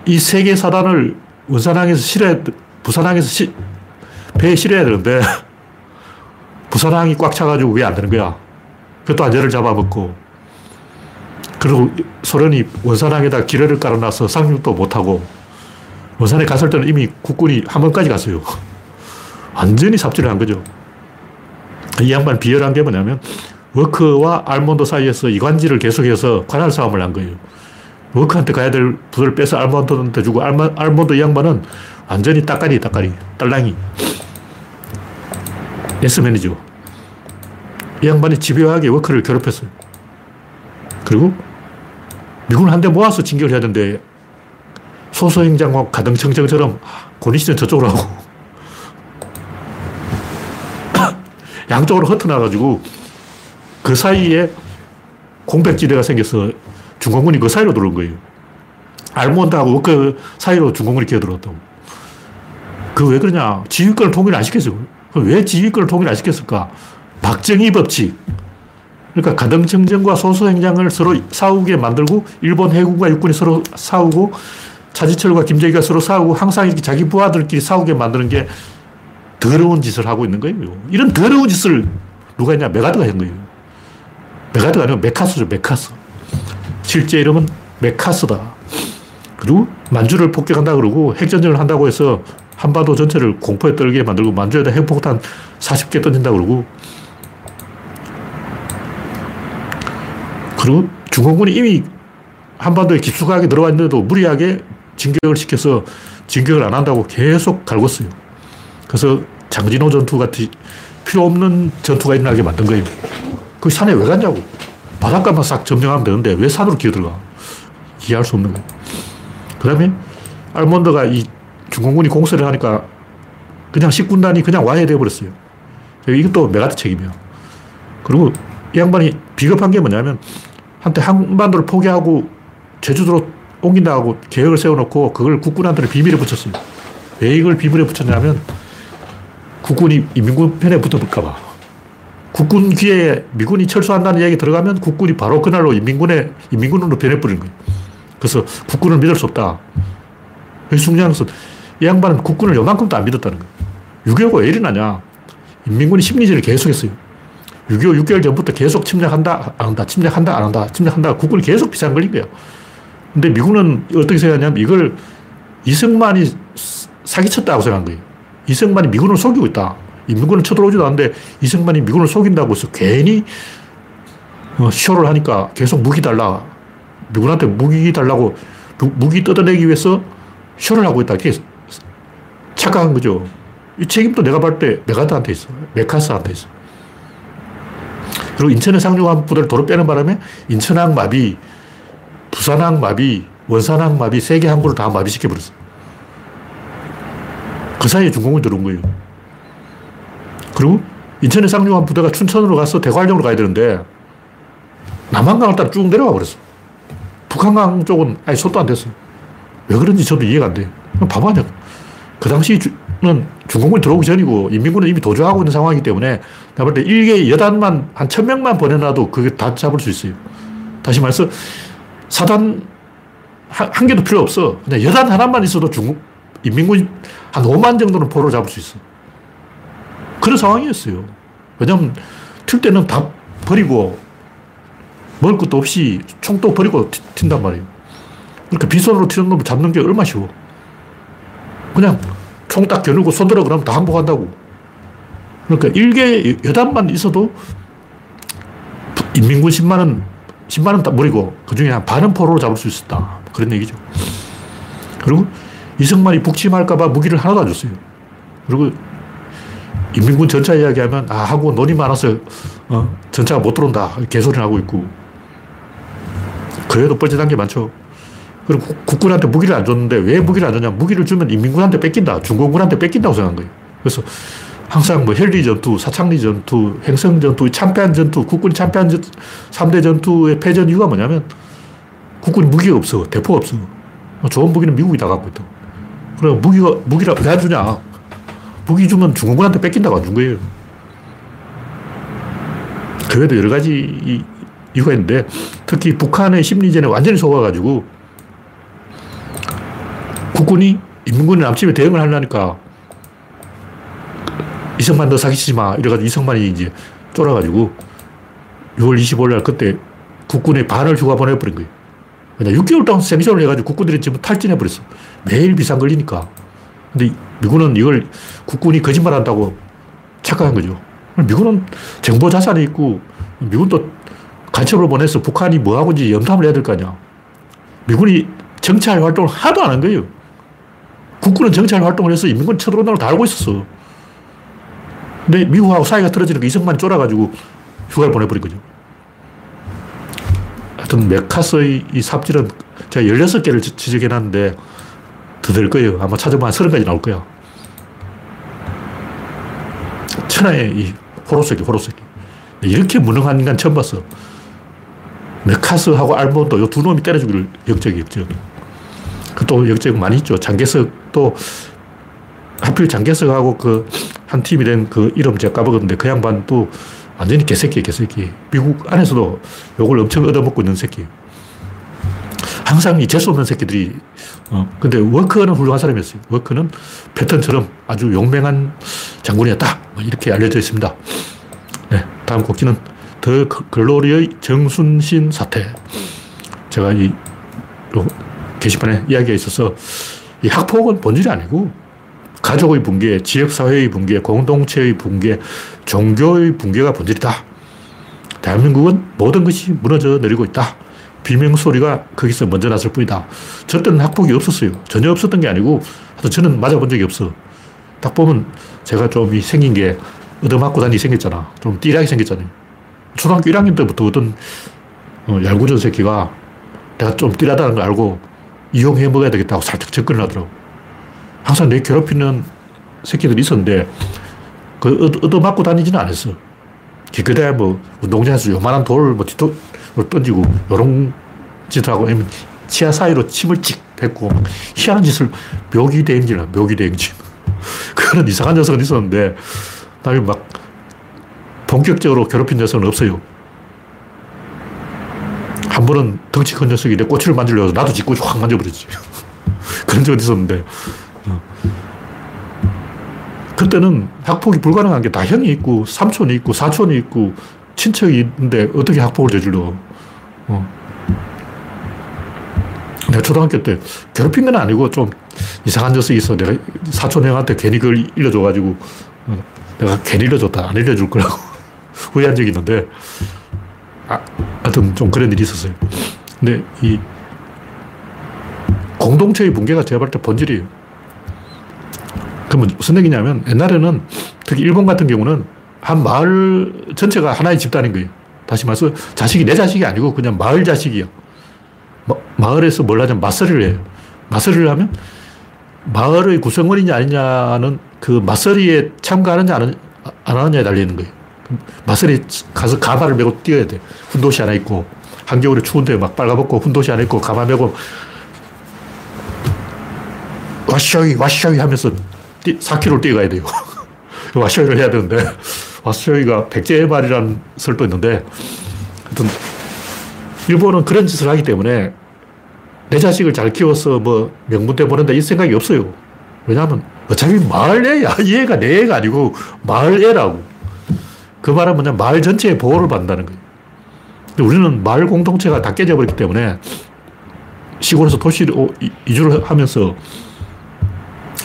이 세계 사단을 원산항에서 실어 부산항에서 시, 배에 실어야 되는데 부산항이 꽉 차가지고 왜안 되는 거야. 그것도 안전을 잡아먹고 그리고 소련이 원산항에다 기뢰를 깔아놔서 상륙도 못하고 원산에 갔을 때는 이미 국군이 함흥까지 갔어요. 완전히 삽질을 한 거죠. 이 양반 비열한 게 뭐냐면 워크와 알몬드 사이에서 이관지를 계속해서 관할 싸움을 한 거예요. 워커한테 가야 될 부를 빼서 알몬드한테 주고 알마, 알몬드 이 양반은 완전히 따까리 따까리 딸랑이 예스 맨이죠. 이 양반이 집요하게 워커를 괴롭혔어요. 그리고 미군을 한데 모아서 진격을 해야 되는데 소서행장과 가등청정처럼 고니시는 저쪽으로 하고 [coughs] 양쪽으로 흩어나가지고 그 사이에 공백지대가 생겨서 중공군이 그 사이로 들어온 거예요. 알몬드하고 그 사이로 중공군이 기어들어왔다고. 그 왜 그러냐. 지휘권을 통일 안 시켰어요. 왜 지휘권을 통일 안 시켰을까? 박정희 법칙. 그러니까 가등청정과 소수행장을 서로 싸우게 만들고 일본 해군과 육군이 서로 싸우고 차지철과 김정희가 서로 싸우고 항상 이렇게 자기 부하들끼리 싸우게 만드는 게 더러운 짓을 하고 있는 거예요. 이런 더러운 짓을 누가 했냐? 맥아더가 한 거예요. 맥아더가 아니고 메카스죠, 메카스. 실제 이름은 메카스다. 그리고 만주를 폭격한다 그러고 핵전쟁을 한다고 해서 한반도 전체를 공포에 떨게 만들고 만주에다 핵폭탄 40개 던진다 그러고 그리고 중공군이 이미 한반도에 깊숙하게 들어와 있는데도 무리하게 진격을 시켜서 진격을 안 한다고 계속 갈궜어요. 그래서 장진호 전투 같이 필요 없는 전투가 일어나게 만든 거예요. 그 산에 왜 갔냐고. 바닷가만 싹 점령하면 되는데 왜 산으로 기어들어가? 이해할 수 없는 거예요. 그 다음에 알몬드가 이 중공군이 공세를 하니까 그냥 십군단이 그냥 와야 돼버렸어요. 이것도 맥아더 책임이에요. 그리고 이 양반이 비겁한 게 뭐냐면 한때 한반도를 포기하고 제주도로 옮긴다고 계획을 세워놓고 그걸 국군한테 비밀에 붙였어요. 왜 이걸 비밀에 붙였냐면 국군이 민군 편에 붙어볼까봐. 국군 귀에 미군이 철수한다는 이야기 들어가면 국군이 바로 그날로 인민군에, 인민군으로 변해버리는 거예요. 그래서 국군을 믿을 수 없다. 것은 이 양반은 국군을 요만큼도 안 믿었다는 거예요. 6.25가 왜 일어나냐. 인민군이 심리전을 계속했어요. 6.25 6개월 전부터 계속 침략한다, 안 한다, 침략한다, 안 한다, 침략한다. 국군이 계속 비상 걸린 거예요. 근데 미군은 어떻게 생각하냐면 이걸 이승만이 사기쳤다고 생각한 거예요. 이승만이 미군을 속이고 있다. 미군은 쳐들어오지도 않는데 이승만이 미군을 속인다고 해서 괜히 어, 쇼를 하니까 계속 무기 달라. 미군한테 무기 달라고 무기 뜯어내기 위해서 쇼를 하고 있다. 이게 착각한 거죠. 이 책임도 내가 볼때 메가드한테 있어. 메카스한테 있어. 그리고 인천에 상륙한 부대를 도로 빼는 바람에 인천항 마비, 부산항 마비, 원산항 마비, 세 개 항구를 다 마비시켜버렸어. 그 사이에 중공이 들어온 거예요. 그리고 인천에 상륙한 부대가 춘천으로 가서 대관령으로 가야 되는데 남한강을 따라 쭉 내려와 버렸어. 북한강 쪽은 아예 손도 안 댔어요. 왜 그런지 저도 이해가 안 돼요. 바보 아니야. 그 당시는 중공군이 들어오기 전이고 인민군은 이미 도주하고 있는 상황이기 때문에 내가 볼때 일개 여단만 한 천명만 보내놔도 그게 다 잡을 수 있어요. 다시 말해서 사단 한, 한 개도 필요 없어. 그냥 여단 하나만 있어도 중국, 인민군 한 5만 정도는 포로 잡을 수 있어. 그런 상황이었어요. 왜냐면 튈 때는 다 버리고 먹을 것도 없이 총도 버리고 튄단 말이에요. 그러니까 빈손으로 튀는 놈을 잡는 게 얼마나 쉬워. 그냥 총 딱 겨누고 손들어 그러면 다 항복한다고. 그러니까 일개 여단만 있어도 인민군 10만은, 10만은 다 버리고 그 중에 한 반은 포로로 잡을 수 있었다. 그런 얘기죠. 그리고 이승만이 북침할까봐 무기를 하나도 안 줬어요. 그리고 인민군 전차 이야기하면, 아, 한국은 논이 많아서, 어, 전차가 못 들어온다. 개소리를 하고 있고. 그래도 뻘짓한 게 많죠. 그리고 국군한테 무기를 안 줬는데 왜 무기를 안 줬냐? 무기를 주면 인민군한테 뺏긴다. 중공군한테 뺏긴다고 생각한 거예요. 그래서 항상 뭐 헬리 전투, 사창리 전투, 행성 전투, 참패한 전투, 국군이 참패한 3대 전투의 패전 이유가 뭐냐면 국군이 무기가 없어. 대포가 없어. 좋은 무기는 미국이 다 갖고 있다. 그럼 무기가, 무기라 왜안 주냐? 무기 주면 중공군한테 뺏긴다고 안 준 거예요. 그 외에도 여러 가지 이유가 있는데 특히 북한의 심리전에 완전히 속아가지고 국군이 인민군의 남침에 대응을 하려니까 이승만 너 사기치지 마. 이래가지고 이승만이 이제 쫄아가지고 6월 25일 날 그때 국군의 반을 휴가 보내버린 거예요. 그냥 6개월 동안 생존을 해가지고 국군들이 지금 탈진해버렸어. 매일 비상 걸리니까. 근데 미군은 이걸 국군이 거짓말 한다고 착각한 거죠. 미군은 정보 자산이 있고 미군도 간첩을 보내서 북한이 뭐하고 이제 염탐을 해야 될 거 아니야. 미군이 정찰 활동을 하도 안 한 거예요. 국군은 정찰 활동을 해서 인민군 쳐들어온다는 걸 다 알고 있었어. 근데 미국하고 사이가 틀어지니까 이승만이 쫄아가지고 휴가를 보내버린 거죠. 하여튼 메카스의 이 삽질은 제가 16개를 지적해놨는데 더 될 거예요. 아마 찾아보면 30가지 나올 거야. 천하의 이 호로새끼, 호로새끼. 이렇게 무능한 인간 처음 봤어. 메카스하고 알몬도 이 두 놈이 때려주기를 역적이 역적. 그또 역적 많이 있죠. 장개석도 하필 장개석하고 그 한 팀이 된 그 이름 제가 까먹었는데 그 양반도 완전히 개새끼 개새끼. 미국 안에서도 욕을 엄청 얻어먹고 있는 새끼. 항상 이 재수없는 새끼들이, 어, 근데 워커는 훌륭한 사람이었어요. 워커는 패턴처럼 아주 용맹한 장군이었다. 뭐 이렇게 알려져 있습니다. 네, 다음 곡기는 더 글로리의 정순신 사태. 제가 이 게시판에 이야기가 있어서 이 학폭은 본질이 아니고 가족의 붕괴, 지역사회의 붕괴, 공동체의 붕괴, 종교의 붕괴가 본질이다. 대한민국은 모든 것이 무너져 내리고 있다. 비명 소리가 거기서 먼저 났을 뿐이다. 저 때는 학폭이 없었어요. 전혀 없었던 게 아니고, 저는 맞아본 적이 없어. 딱 보면 제가 좀 생긴 게 얻어맞고 다니 생겼잖아. 좀 띠라게 생겼잖아요. 초등학교 1학년 때부터 어떤 어, 얄궂은 새끼가 내가 좀 띠라다는 걸 알고 이용해 먹어야 되겠다고 살짝 접근을 하더라고. 항상 내 괴롭히는 새끼들이 있었는데, 그 얻어맞고 다니지는 않았어. 기껏해야 뭐, 운동장에서 요만한 돌을 뭐 뒤로 던지고, 요런 짓을 하고, 아니면 치아 사이로 침을 찍 뱉고, 희한한 짓을 묘기 대행진이야, 묘기 대행진. [laughs] 그런 이상한 녀석은 있었는데, 나중에 막, 본격적으로 괴롭힌 녀석은 없어요. 한 번은 덩치 큰 녀석이 내 꼬치를 만지려고 나도 지 꼬치 확 만져버렸지. [laughs] 그런 적은 있었는데, 어. 그때는 학폭이 불가능한 게 다 형이 있고, 삼촌이 있고, 사촌이 있고, 친척이 있는데 어떻게 학폭을 저질러. 어. 내가 초등학교 때 괴롭힌 건 아니고 좀 이상한 녀석이 있어. 내가 사촌 형한테 괜히 그걸 일러줘가지고, 어. 내가 괜히 일러줬다. 안 일러줄 거라고 [laughs] 후회한 적이 있는데, 아, 하여튼 좀 그런 일이 있었어요. 근데 이 공동체의 붕괴가 제가 볼때 본질이에요. 그러면 무슨 얘기냐면 옛날에는 특히 일본 같은 경우는 한 마을 전체가 하나의 집단인 거예요. 다시 말해서 자식이 내 자식이 아니고 그냥 마을 자식이야. 마, 을에서뭘 하냐면 맞서리를 해요. 맞서리를 하면 마을의 구성원이냐 아니냐는 그 맞서리에 참가하느냐 안 하느냐에 달리는 거예요. 마설이 가서 가발을 메고 뛰어야 돼. 훈도시 하나 있고, 한겨울에 추운데 막 빨가벗고 훈도시 하나 있고, 가발 메고, 와샤위, 와샤위 하면서 4km를 뛰어가야 돼요. [laughs] 와샤위를 해야 되는데, 와샤위가 백제의 말이라는 설도 있는데, 하여튼, 일본은 그런 짓을 하기 때문에, 내 자식을 잘 키워서 뭐 명문대 보낸다 이 생각이 없어요. 왜냐하면 어차피 마을 애야. 이 애가 내 애가 아니고 마을 애라고. 그 말은 뭐냐, 마을 전체의 보호를 받는다는 거예요. 우리는 마을 공동체가 다 깨져버렸기 때문에 시골에서 도시로 이주를 하면서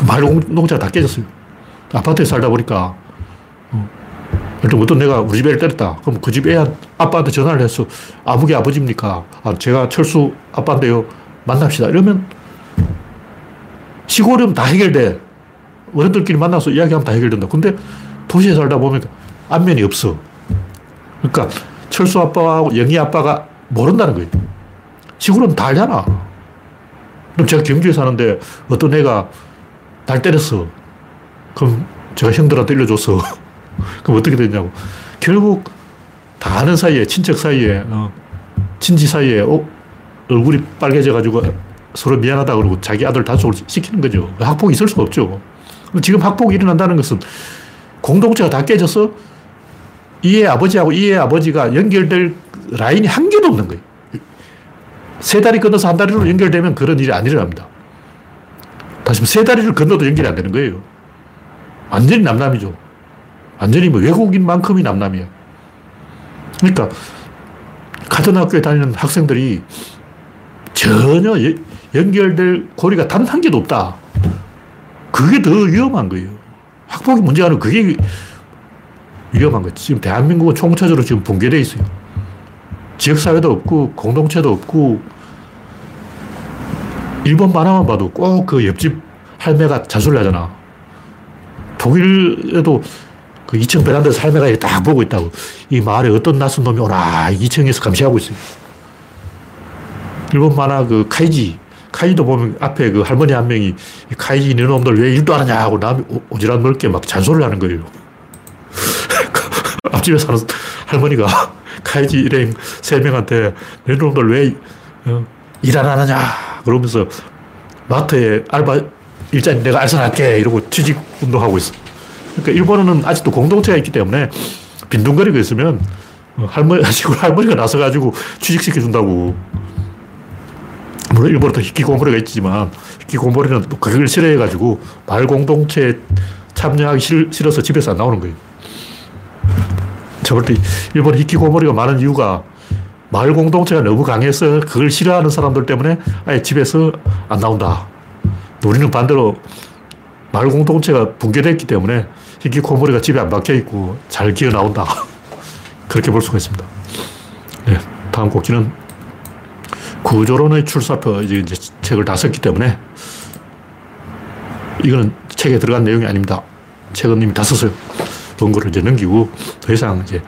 마을 공동체가 다 깨졌어요. 아파트에 살다 보니까, 어, 예를 어떤 내가 우리 집 애를 때렸다. 그럼 그 집 애 아빠한테 전화를 해서 아무개 아버지입니까? 아, 제가 철수 아빠인데요. 만납시다. 이러면 시골이면 다 해결돼. 어른들끼리 만나서 이야기하면 다 해결된다. 근데 도시에 살다 보면 안면이 없어. 그러니까 철수 아빠하고 영희 아빠가 모른다는 거예요. 시골은 다 알잖아. 그럼 제가 경주에 사는데 어떤 애가 날 때렸어. 그럼 제가 형들한테 일려줬어. [laughs] 그럼 어떻게 됐냐고. 결국 다 아는 사이에, 친척 사이에, 어, 친지 사이에 어, 얼굴이 빨개져가지고 서로 미안하다 그러고 자기 아들 단속을 시키는 거죠. 학폭이 있을 수가 없죠. 지금 학폭이 일어난다는 것은 공동체가 다 깨져서 이의 아버지하고 이의 아버지가 연결될 라인이 한 개도 없는 거예요. 세 다리 건너서 한 다리로 연결되면 그런 일이 안 일어납니다. 다시 세 다리를 건너도 연결이 안 되는 거예요. 완전히 남남이죠. 완전히 뭐 외국인만큼이 남남이에요. 그러니까 같은 학교에 다니는 학생들이 전혀 연결될 고리가 단 한 개도 없다. 그게 더 위험한 거예요. 학폭이 문제가 아니고 그게 위험한 거예요. 지금 대한민국은 총체적으로 지금 붕괴되어 있어요. 지역사회도 없고, 공동체도 없고, 일본 만화만 봐도 꼭 그 옆집 할매가 자수를 하잖아. 독일에도 그 2층 베란다에서 할매가 딱 보고 있다고. 이 마을에 어떤 낯선 놈이 오나 2층에서 감시하고 있어요. 일본 만화 그 카이지. 카이도 보면 앞에 그 할머니 한 명이 카이지 네 놈들 왜 일도 안 하냐 하고 남이 오지랖 넓게 막 잔소리를 하는 거예요. 앞집에 사는 할머니가 [laughs] 카이지 일행 세 명한테 네 놈들 왜 어, 일안 하느냐 그러면서 마트에 알바 일자리 내가 알선할게 이러고 취직 운동하고 있어. 그러니까 일본은 아직도 공동체가 있기 때문에 빈둥거리고 있으면 할머니, [laughs] 시골 할머니가 나서가지고 취직시켜준다고. 물론 일본은 히키고모리가 있지만 히키고모리는 그걸 싫어해가지고 말 공동체에 참여하기 싫, 싫어서 집에서 안 나오는 거예요. 저볼 때 일본 히키고모리가 많은 이유가 마을 공동체가 너무 강해서 그걸 싫어하는 사람들 때문에 아예 집에서 안 나온다. 우리는 반대로 마을 공동체가 붕괴됐기 때문에 히키코모리가 집에 안 박혀 있고 잘 기어 나온다. [laughs] 그렇게 볼 수가 있습니다. 네, 다음 곡지는 구조론의 출사표 이제 책을 다 썼기 때문에 이거는 책에 들어간 내용이 아닙니다. 책은 이미 다 썼어요. 원고를 이제 넘기고 더 이상 이제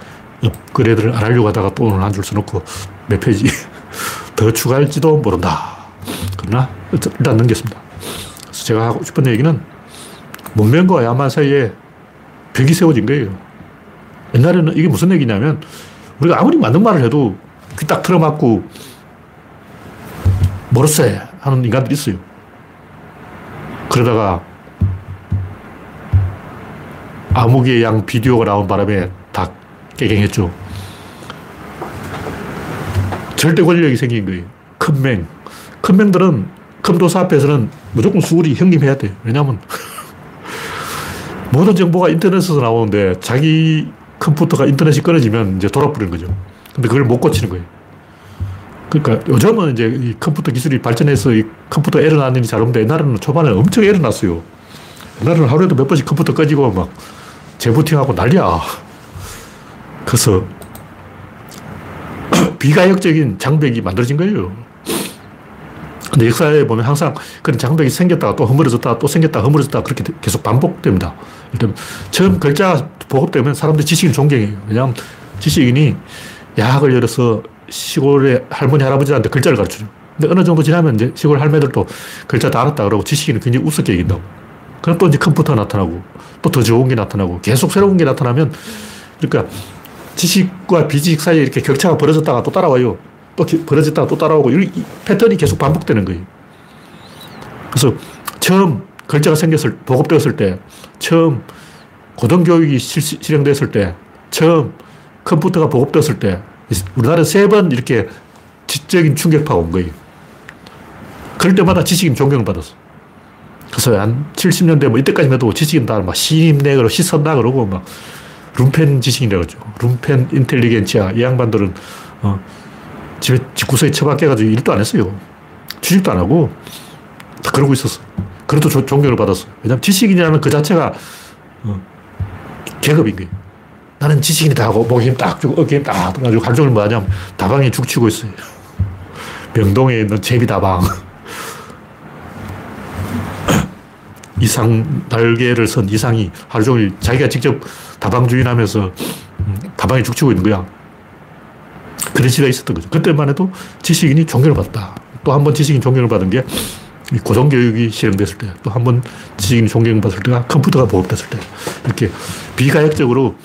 업그레이드를 안 하려고 하다가 또 오늘 한 줄 써놓고 몇 페이지 [laughs] 더 추가할지도 모른다. 그러나 일단 넘겼습니다. 그래서 제가 하고 싶은 얘기는 문명과 야만 사이에 벽이 세워진 거예요. 옛날에는 이게 무슨 얘기냐면 우리가 아무리 맞는 말을 해도 귀 딱 틀어맞고 모르세 하는 인간들이 있어요. 그러다가 암흑의 양 비디오가 나온 바람에 다 깨갱했죠. 절대 권력이 생긴 거예요. 큰 맹. 큰 맹들은 큰 도사 앞에서는 무조건 수월이 형님해야 돼. 왜냐하면 [laughs] 모든 정보가 인터넷에서 나오는데 자기 컴퓨터가 인터넷이 끊어지면 이제 돌아버리는 거죠. 근데 그걸 못 고치는 거예요. 그러니까 요즘은 이제 이 컴퓨터 기술이 발전해서 이 컴퓨터 에러 나는 일이 잘 없는데 옛날에는 초반에 엄청 에러 났어요. 옛날에는 하루에도 몇 번씩 컴퓨터 꺼지고 막 재부팅하고 난리야. 그래서 [clears throat] 비가역적인 장벽이 만들어진 거예요. 근데 역사에 보면 항상 그런 장벽이 생겼다가 또 허물어졌다가 또 생겼다가 허물어졌다가 그렇게 계속 반복됩니다. 일단 처음 글자가 보급되면 사람들이 지식인 존경해요. 왜냐하면 지식인이 야학을 열어서 시골의 할머니, 할아버지한테 글자를 가르쳐요. 근데 어느 정도 지나면 이제 시골 할매들도 글자 다 알았다 그러고 지식인은 굉장히 우습게 여긴다고. 그럼 또 이제 컴퓨터가 나타나고 또 더 좋은 게 나타나고 계속 새로운 게 나타나면 그러니까 지식과 비지식 사이에 이렇게 격차가 벌어졌다가 또 따라와요. 또 벌어졌다가 또 따라오고 이 패턴이 계속 반복되는 거예요. 그래서 처음 글자가 생겼을, 보급되었을 때, 처음 고등교육이 실 행됐을 때, 처음 컴퓨터가 보급되었을 때, 우리나라에 세번 이렇게 지적인 충격파가 온 거예요. 그럴 때마다 지식인 존경을 받았어. 그래서 한 70년대 뭐 이때까지만 해도 지식인 다막 신임내 그러고 시선다 그러고 막 룸펜 지식인이라고 그러죠. 룸펜 인텔리겐치아. 이 양반들은 어, 집에 집구석에 처박혀가지고 일도 안 했어요. 취직도 안 하고 다 그러고 있었어. 그래도 조, 존경을 받았어. 왜냐면 지식인이라는 그 자체가 어, 계급인 거예요. 나는 지식인이다 하고 목에 힘딱 주고 어깨에 힘딱 가지고 감정을 뭐하냐면 다방에 죽치고 있어요. [laughs] 명동에 있는 제비다방. 이상, 날개를 선 이상이 하루 종일 자기가 직접 다방 주인하면서 음, 다방에 죽치고 있는 거야. 그런 시대가 있었던 거죠. 그때만 해도 지식인이 존경을 받다. 또 한 번 지식인 존경을 받은 게 고등교육이 실행됐을 때, 또 한 번 지식인이 존경받을 때가 컴퓨터가 보급됐을 때, 이렇게 비가역적으로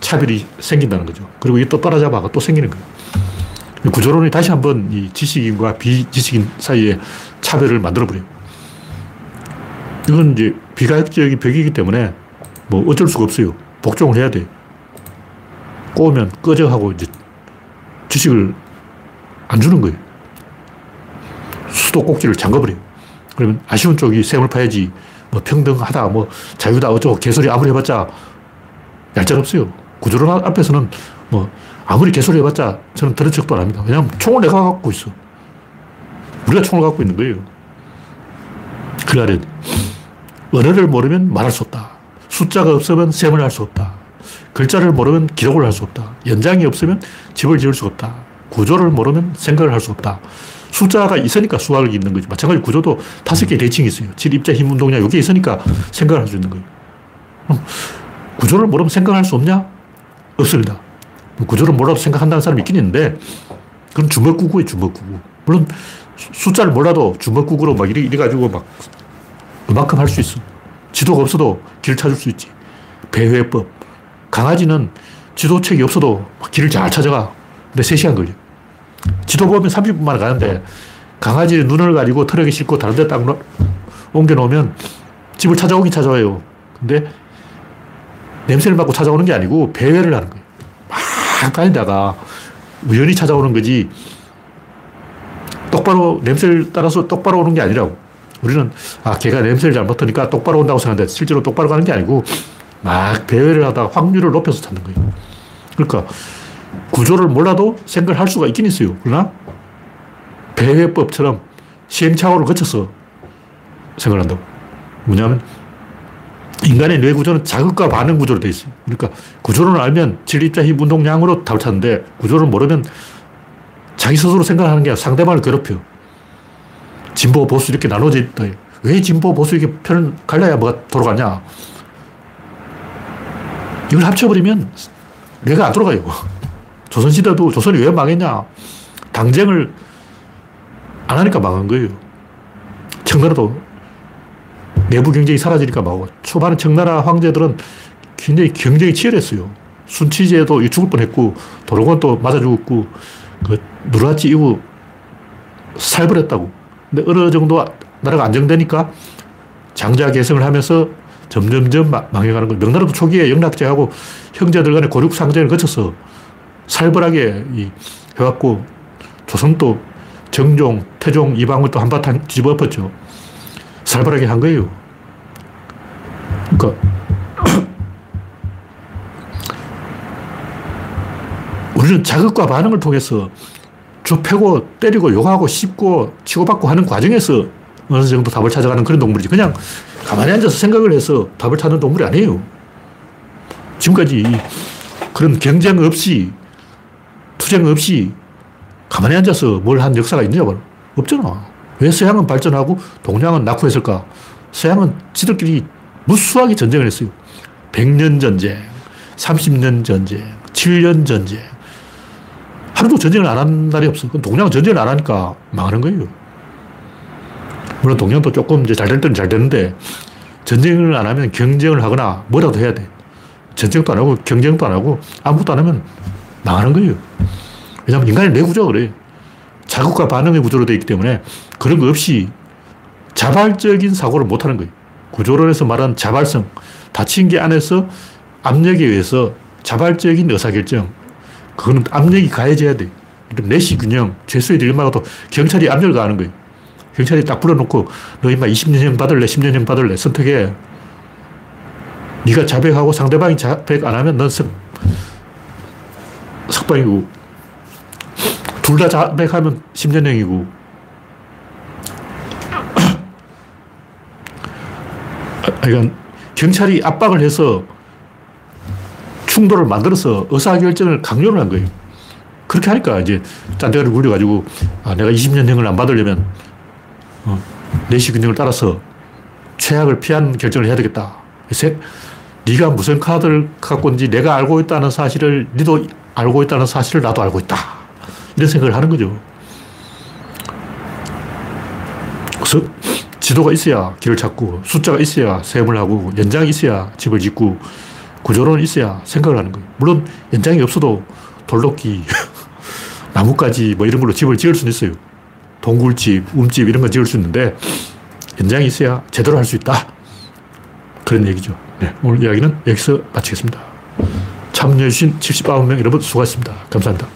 차별이 생긴다는 거죠. 그리고 이게 또 따라잡아가 또 생기는 거예요. 구조론이 다시 한번 이 지식인과 비지식인 사이에 차별을 만들어버려요. 이건 이제 비가역적인 벽이기 때문에 뭐 어쩔 수가 없어요. 복종을 해야 돼. 꼬우면 꺼져 하고 이제 지식을 안 주는 거예요. 수도 꼭지를 잠가버려요. 그러면 아쉬운 쪽이 샘을 파야지 뭐 평등하다, 뭐 자유다, 어쩌고 개소리 아무리 해봤자 얄짤 없어요. 구조론 앞에서는 뭐 아무리 개소리 해봤자 저는 들은 척도 안 합니다. 왜냐하면 총을 내가 갖고 있어. 우리가 총을 갖고 있는 거예요. 그래야 언어를 모르면 말할 수 없다. 숫자가 없으면 셈을 할 수 없다. 글자를 모르면 기록을 할 수 없다. 연장이 없으면 집을 지을 수 없다. 구조를 모르면 생각을 할 수 없다. 숫자가 있으니까 수학이 있는 거지. 마찬가지 구조도 다섯 개 대칭이 있어요. 질, 입자, 힘, 운동량, 이게 있으니까 생각을 할 수 있는 거예요. 구조를 모르면 생각할 수 없냐? 없습니다. 구조를 몰라도 생각한다는 사람이 있긴 있는데, 그건 주먹구구예요, 주먹구구. 물론 숫자를 몰라도 주먹구구로 막 이래, 이래가지고 막 그만큼 할 수 있어. 지도가 없어도 길 찾을 수 있지. 배회법. 강아지는 지도책이 없어도 길을 잘 찾아가. 근데 3시간 걸려. 지도 보면 30분 만에 가는데 강아지 눈을 가리고 트럭에 싣고 다른 데 딱 옮겨놓으면 집을 찾아오긴 찾아와요. 근데 냄새를 맡고 찾아오는 게 아니고 배회를 하는 거예요. 막 다니다가 우연히 찾아오는 거지 똑바로 냄새를 따라서 똑바로 오는 게 아니라고. 우리는 아 걔가 냄새를 잘 맡으니까 똑바로 온다고 생각하는데 실제로 똑바로 가는 게 아니고 막 배회를 하다가 확률을 높여서 찾는 거예요. 그러니까 구조를 몰라도 생각을 할 수가 있긴 있어요. 그러나 배회법처럼 시행착오를 거쳐서 생각을 한다고. 뭐냐면 인간의 뇌 구조는 자극과 반응 구조로 되어 있어요. 그러니까 구조를 알면 진립자 힘 운동량으로 답을 찾는데 구조를 모르면 자기 스스로 생각하는 게 상대방을 괴롭혀. 진보, 보수 이렇게 나눠져 있다. 왜 진보, 보수 이렇게 편을 갈라야 뭐가 돌아가냐. 이걸 합쳐버리면 뇌가 안 돌아가요. [laughs] 조선시대도 조선이 왜 망했냐. 당쟁을 안 하니까 망한 거예요. 청나라도 내부 경쟁이 사라지니까 망하고 초반에 청나라 황제들은 굉장히 경쟁이 치열했어요. 순치제도 죽을 뻔했고 도로건도 맞아 죽었고 그 누르하치 이후 살벌했다고. 근데 어느 정도 나라가 안정되니까 장자 계승을 하면서 점점점 망해가는 거예요. 명나라도 초기에 영락제하고 형제들 간의 고륙 상쟁을 거쳐서 살벌하게 해왔고 조선도 정종, 태종, 이방을 또 한바탕 뒤집어 엎었죠. 살벌하게 한 거예요. 그러니까 [clears throat] 우리는 자극과 반응을 통해서 좁혀고 때리고 욕하고 씹고 치고받고 하는 과정에서 어느 정도 답을 찾아가는 그런 동물이지. 그냥 가만히 앉아서 생각을 해서 답을 찾는 동물이 아니에요. 지금까지 그런 경쟁 없이, 투쟁 없이 가만히 앉아서 뭘 한 역사가 있느냐? 없잖아. 왜 서양은 발전하고 동양은 낙후했을까? 서양은 지들끼리 무수하게 전쟁을 했어요. 100년 전쟁, 30년 전쟁, 7년 전쟁. 하루도 전쟁을 안 한 날이 없어. 동양은 전쟁을 안 하니까 망하는 거예요. 물론 동양도 조금 이제 잘 될 때는 잘 되는데 전쟁을 안 하면 경쟁을 하거나 뭐라도 해야 돼. 전쟁도 안 하고 경쟁도 안 하고 아무것도 안 하면 망하는 거예요. 왜냐하면 인간의 뇌구조가 그래. 자극과 반응의 구조로 되어 있기 때문에 그런 거 없이 자발적인 사고를 못 하는 거예요. 구조론에서 말하는 자발성, 다친 게 안에서 압력에 의해서 자발적인 의사결정, 그거는 압력이 가해져야 돼. 내시 균형, 죄수의 딜마가도 경찰이 압력을 가하는 거예요. 경찰이 딱 불러놓고 너 임마 20년형 받을래, 10년형 받을래 선택해. 네가 자백하고 상대방이 자백 안 하면 넌 석, 석방이고 둘 다 자백하면 10년형이고 [coughs] 그러니까 경찰이 압박을 해서 충돌을 만들어서 의사결정을 강요를 한 거예요. 그렇게 하니까 이제 짠대가리 굴려가지고 아, 내가 20년형을 안 받으려면 어, 내시 균형을 따라서 최악을 피한 결정을 해야 되겠다. 세, 네가 무슨 카드를 갖고 있는지 내가 알고 있다는 사실을 네도 알고 있다는 사실을 나도 알고 있다. 이런 생각을 하는 거죠. 그래서 지도가 있어야 길을 찾고 숫자가 있어야 세움을 하고 연장이 있어야 집을 짓고 구조론은 있어야 생각을 하는 거예요. 물론 연장이 없어도 돌도끼, [laughs] 나뭇가지 뭐 이런 걸로 집을 지을 수는 있어요. 동굴집, 움집 이런 건 지을 수 있는데 연장이 있어야 제대로 할 수 있다. 그런 얘기죠. 네, 오늘 이야기는 여기서 마치겠습니다. 참여해주신 79명 여러분 수고하셨습니다. 감사합니다.